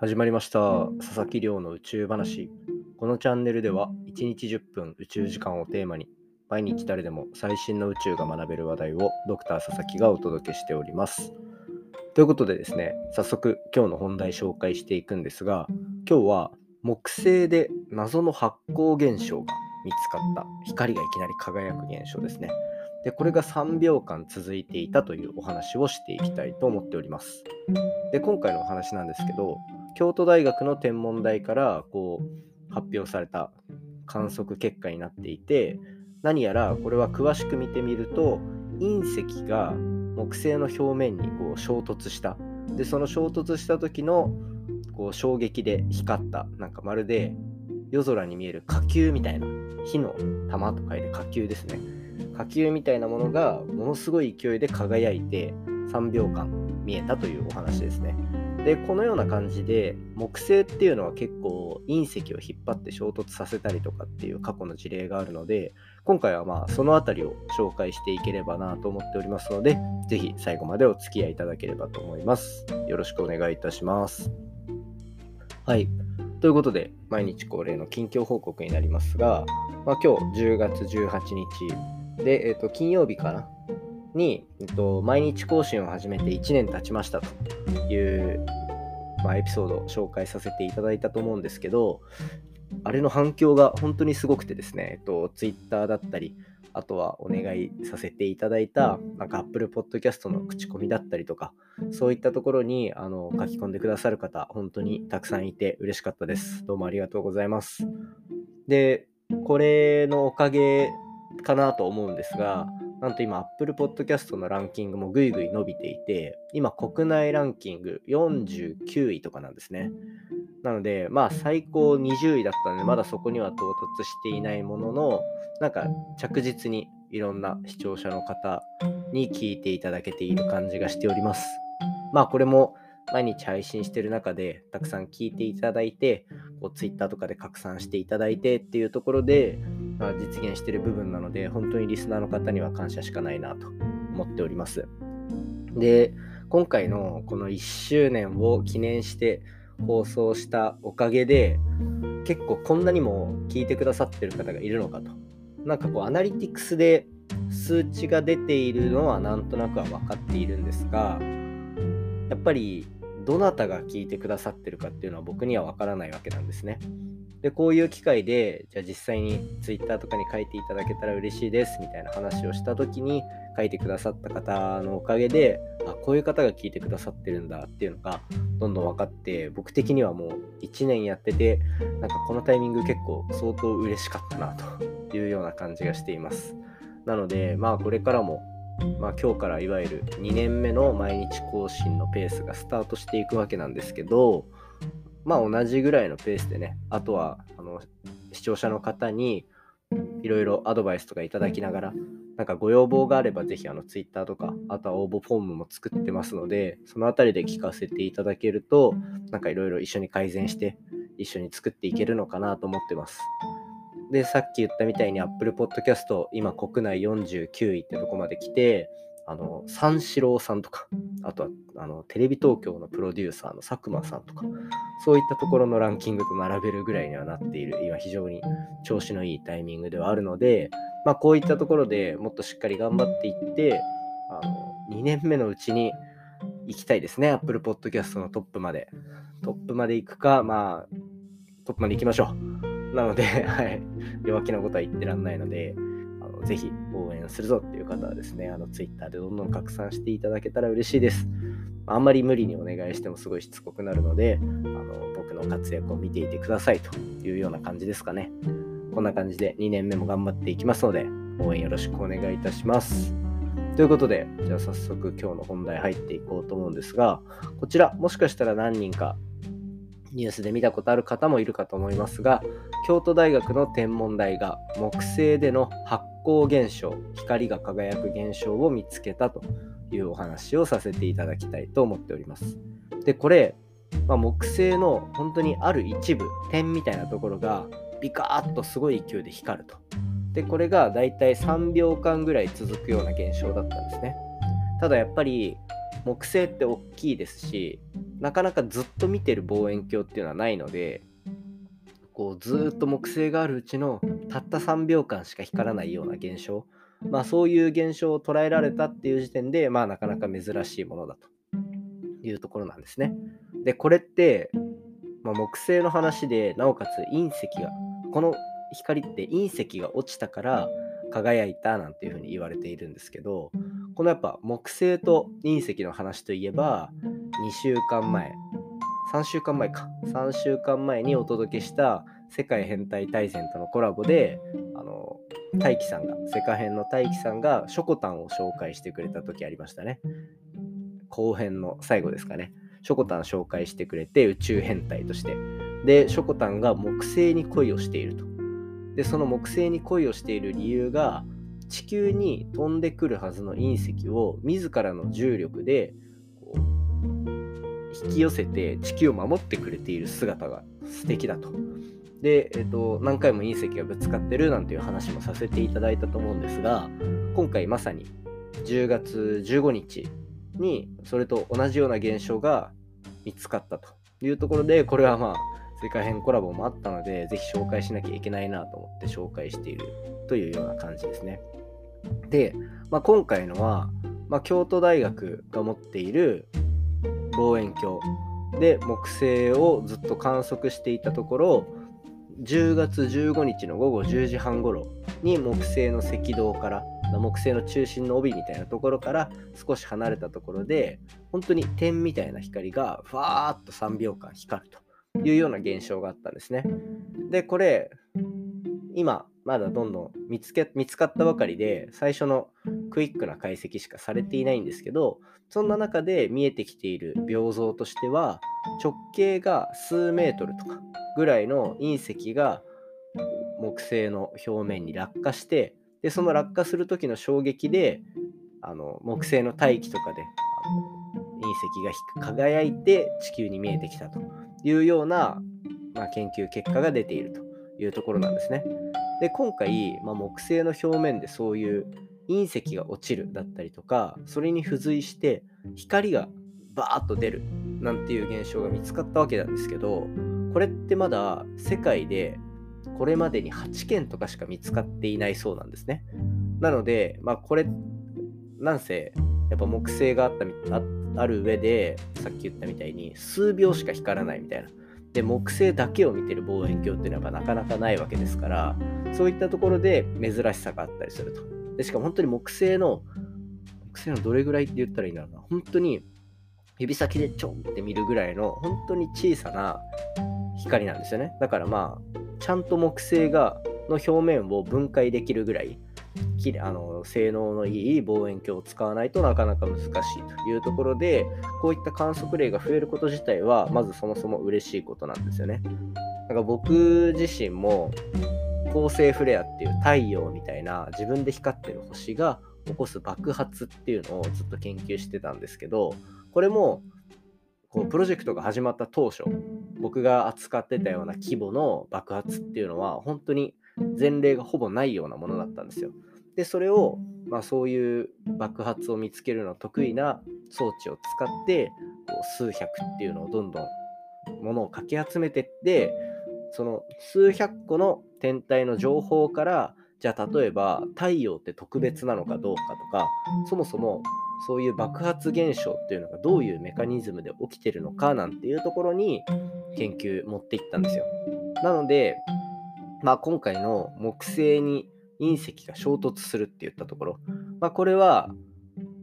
始まりました。佐々木亮の宇宙話。このチャンネルでは1日10分宇宙時間をテーマに毎日誰でも最新の宇宙が学べる話題をドクター佐々木がお届けしております。ということでですね早速今日の本題紹介していくんですが今日は木星で謎の発光現象が見つかった光がいきなり輝く現象ですね。でこれが3秒間続いていたというお話をしていきたいと思っております。で今回のお話なんですけど京都大学の天文台からこう発表された観測結果になっていて何やらこれは詳しく見てみると隕石が木星の表面にこう衝突した。でその衝突した時のこう衝撃で光った。なんかまるで夜空に見える火球みたいな火の玉と書いて火球ですね。火球みたいなものがものすごい勢いで輝いて3秒間見えたというお話ですね。でこのような感じで木星っていうのは結構隕石を引っ張って衝突させたりとかっていう過去の事例があるので今回はまあその辺りを紹介していければなと思っておりますので是非最後までお付き合いいただければと思います。よろしくお願いいたします。はい。ということで毎日恒例の近況報告になりますが、まあ、今日10月18日で、えー、と金曜日かなに、えっと、毎日更新を始めて1年経ちましたという、まあ、エピソードを紹介させていただいたと思うんですけど、あれの反響が本当にすごくてですね、えっと、Twitter だったり、あとはお願いさせていただいた、なんか Apple Podcast の口コミだったりとか、そういったところにあの書き込んでくださる方、本当にたくさんいて嬉しかったです。どうもありがとうございます。で、これのおかげかなと思うんですが、なんと今 Apple Podcast のランキングもぐいぐい伸びていて、今国内ランキング49位とかなんですね。なので、まあ最高20位だったので、まだそこには到達していないものの、なんか着実にいろんな視聴者の方に聞いていただけている感じがしております。まあこれも毎日配信してる中でたくさん聞いていただいて、こう Twitter とかで拡散していただいてっていうところで、実現してる部分なので、本当にリスナーの方には感謝しかないなと思っております。で、今回のこの1周年を記念して放送したおかげで、結構こんなにも聞いてくださってる方がいるのかと。なんかこう、アナリティクスで数値が出ているのはなんとなくは分かっているんですが、やっぱりどなたが聞いてくださってるかっていうのは僕には分からないわけなんですね。で、こういう機会で、じゃあ実際に Twitter とかに書いていただけたら嬉しいですみたいな話をした時に書いてくださった方のおかげで、あ、こういう方が聞いてくださってるんだっていうのがどんどん分かって、僕的にはもう1年やってて、なんかこのタイミング結構相当嬉しかったなというような感じがしています。なので、まあこれからもまあ、今日からいわゆる2年目の毎日更新のペースがスタートしていくわけなんですけど、まあ同じぐらいのペースでね、あとはあの視聴者の方にいろいろアドバイスとかいただきながら、なんかご要望があればぜひあの Twitter とか、あとは応募フォームも作ってますので、そのあたりで聞かせていただけると、なんかいろいろ一緒に改善して、一緒に作っていけるのかなと思ってます。で、さっき言ったみたいに Apple Podcast 今国内49位ってとこまで来て、あの、三四郎さんとか、あとはあのテレビ東京のプロデューサーの佐久間さんとか、そういったところのランキングと並べるぐらいにはなっている、今非常に調子のいいタイミングではあるので、まあこういったところでもっとしっかり頑張っていって、あの2年目のうちに行きたいですね、Apple Podcast のトップまで。トップまで行くか、まあ、トップまで行きましょう。なので、弱気なことは言ってらんないので、ぜひ応援するぞっていう方はですね、あの Twitter でどんどん拡散していただけたら嬉しいです。あんまり無理にお願いしてもすごいしつこくなるので、あの僕の活躍を見ていてくださいというような感じですかね。こんな感じで2年目も頑張っていきますので、応援よろしくお願いいたします。ということで、じゃあ早速今日の本題入っていこうと思うんですが、こちらもしかしたら何人かニュースで見たことある方もいるかと思いますが、京都大学の天文台が木星での発光現象、光が輝く現象を見つけたというお話をさせていただきたいと思っております。で、これ、まあ、木星の本当にある一部、点みたいなところがビカーッとすごい勢いで光ると。で、これがだいたい3秒間ぐらい続くような現象だったんですね。ただやっぱり木星って大きいですし、なかなかずっと見てる望遠鏡っていうのはないのでこうずっと木星があるうちのたった3秒間しか光らないような現象まあそういう現象を捉えられたっていう時点でまあなかなか珍しいものだというところなんですね。でこれって、まあ、木星の話でなおかつ隕石がこの光って隕石が落ちたから輝いたなんていうふうに言われているんですけどこのやっぱ木星と隕石の話といえば2週間前3週間前か3週間前にお届けした世界変態大全とのコラボであの大輝さんが世界編の大輝さんがショコタンを紹介してくれた時ありましたね。後編の最後ですかね。ショコタン紹介してくれて宇宙変態として。でショコタンが木星に恋をしていると。でその木星に恋をしている理由が地球に飛んでくるはずの隕石を自らの重力で引き寄せて地球を守ってくれている姿が素敵だと。で、えっと、何回も隕石がぶつかってるなんていう話もさせていただいたと思うんですが今回まさに10月15日にそれと同じような現象が見つかったというところでこれはまあ世界編コラボもあったのでぜひ紹介しなきゃいけないなと思って紹介しているというような感じですね。で、まあ、今回のは、まあ、京都大学が持っている望遠鏡で木星をずっと観測していたところ10月15日の午後10時半頃に木星の赤道から木星の中心の帯みたいなところから少し離れたところで本当に点みたいな光がふわーっと3秒間光るというような現象があったんですね。でこれ今まだどんどん見つけ見つかったばかりで最初のクイックな解析しかされていないんですけどそんな中で見えてきている病像としては直径が数メートルとかぐらいの隕石が木星の表面に落下してでその落下する時の衝撃であの木星の大気とかで隕石が輝いて地球に見えてきたというような、まあ、研究結果が出ているというところなんですね。で今回、まあ、木星の表面でそういう隕石が落ちるだったりとかそれに付随して光がバーッと出るなんていう現象が見つかったわけなんですけどこれってまだ世界でこれまでに8件とかしか見つかっていないそうなんですね。なので、まあ、これなんせやっぱ木星があったある上でさっき言ったみたいに数秒しか光らないみたいな。で木星だけを見てる望遠鏡っていうのはなかなかないわけですからそういったところで珍しさがあったりすると。でしかも本当に木星の木星のどれぐらいって言ったらいいんだろうな本当に指先でちょんって見るぐらいの本当に小さな光なんですよね。だからまあちゃんと木星がの表面を分解できるぐらいきあの性能のいい望遠鏡を使わないとなかなか難しいというところでこういった観測例が増えること自体はまずそもそも嬉しいことなんですよね。なんか僕自身も恒星フレアっていう太陽みたいな自分で光ってる星が起こす爆発っていうのをずっと研究してたんですけどこれもこうプロジェクトが始まった当初僕が扱ってたような規模の爆発っていうのは本当に前例がほぼないようなものだったんですよ。でそれを、まあ、そういう爆発を見つけるの得意な装置を使ってこう数百っていうのをどんどんものをかき集めてってその数百個の天体の情報からじゃあ例えば太陽って特別なのかどうかとかそもそもそういう爆発現象っていうのがどういうメカニズムで起きてるのかなんていうところに研究持っていったんですよ。なので、まあ、今回の木星に隕石が衝突するって言ったところ、まあ、これは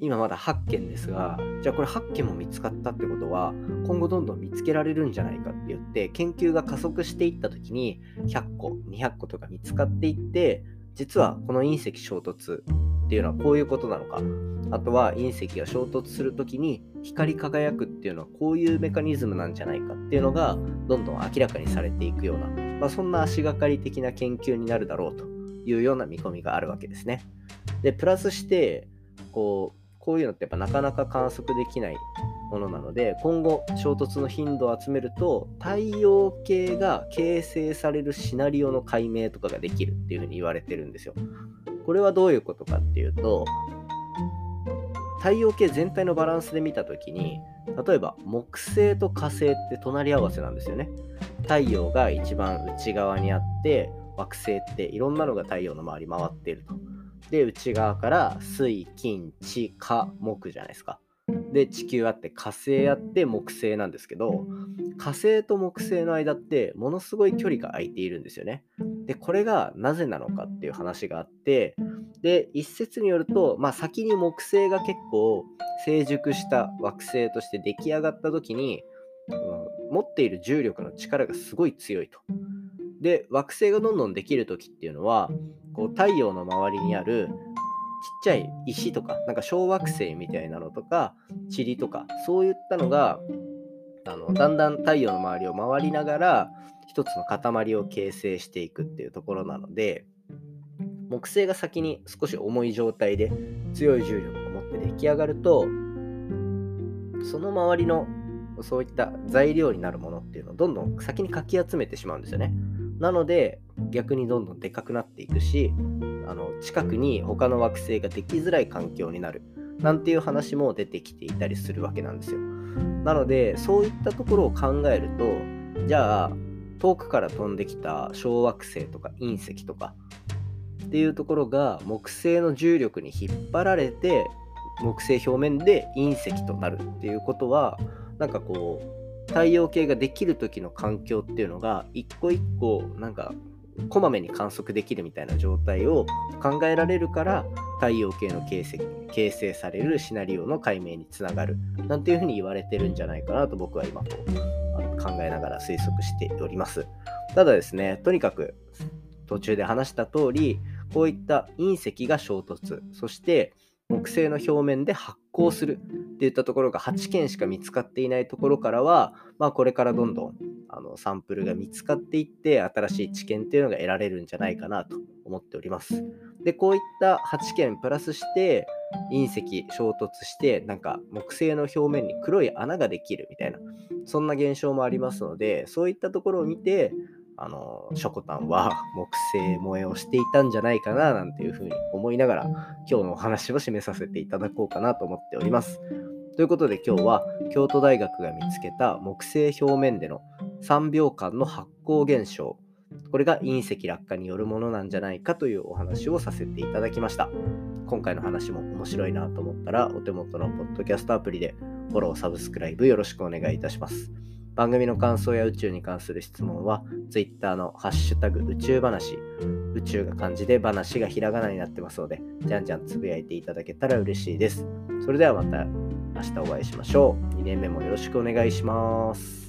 今まだ8件ですがじゃあこれ8件も見つかったってことは今後どんどん見つけられるんじゃないかって言って研究が加速していった時に100個200個とか見つかっていって実はこの隕石衝突っていうのはこういうことなのか。あとは隕石が衝突する時に光り輝くっていうのはこういうメカニズムなんじゃないかっていうのがどんどん明らかにされていくような、まあ、そんな足がかり的な研究になるだろうというような見込みがあるわけですね。でプラスしてこうこういうのってやっぱなかなか観測できないものなので今後衝突の頻度を集めると太陽系が形成されるシナリオの解明とかができるっていうふうに言われてるんですよ。これはどういうことかっていうと太陽系全体のバランスで見た時に例えば木星と火星って隣り合わせなんですよね太陽が一番内側にあって惑星っていろんなのが太陽の周り回ってるとで内側から水金地火木じゃないですかで地球あって火星あって木星なんですけど火星と木星の間ってものすごい距離が空いているんですよね。でこれがなぜなのかっていう話があってで一説によると、まあ、先に木星が結構成熟した惑星として出来上がった時に、うん、持っている重力の力がすごい強いと。で惑星がどんどんできる時っていうのはこう太陽の周りにあるちっちゃい石とか、なんか小惑星みたいなのとか、塵とか、そういったのが、あのだんだん太陽の周りを回りながら、一つの塊を形成していくっていうところなので、木星が先に少し重い状態で強い重力を持って出来上がると、その周りのそういった材料になるものっていうのをどんどん先にかき集めてしまうんですよね。なので逆にどんどんでかくなっていくしあの近くに他の惑星ができづらい環境になるなんていう話も出てきていたりするわけなんですよ。なのでそういったところを考えるとじゃあ遠くから飛んできた小惑星とか隕石とかっていうところが木星の重力に引っ張られて木星表面で隕石となるっていうことはなんかこう太陽系ができる時の環境っていうのが一個一個なんかこまめに観測できるみたいな状態を考えられるから太陽系の形成形成されるシナリオの解明につながるなんていうふうに言われてるんじゃないかなと僕は今こう考えながら推測しております。ただですね、とにかく途中で話した通り、こういった隕石が衝突、そして木星の表面で発光するっていったところが8件しか見つかっていないところからは、まあ、これからどんどんあのサンプルが見つかっていって新しい知見っていうのが得られるんじゃないかなと思っております。でこういった8件プラスして隕石衝突してなんか木星の表面に黒い穴ができるみたいなそんな現象もありますのでそういったところを見てあのショコタンは木星萌えをしていたんじゃないかななんていうふうに思いながら今日のお話を締めさせていただこうかなと思っております。ということで今日は京都大学が見つけた木星表面での3秒間の発光現象。これが隕石落下によるものなんじゃないかというお話をさせていただきました。今回の話も面白いなと思ったらお手元のポッドキャストアプリでフォローサブスクライブよろしくお願いいたします番組の感想や宇宙に関する質問は Twitter のハッシュタグ宇宙話宇宙が漢字で話がひらがなになってますのでじゃんじゃんつぶやいていただけたら嬉しいですそれではまた明日お会いしましょう。2年目もよろしくお願いします。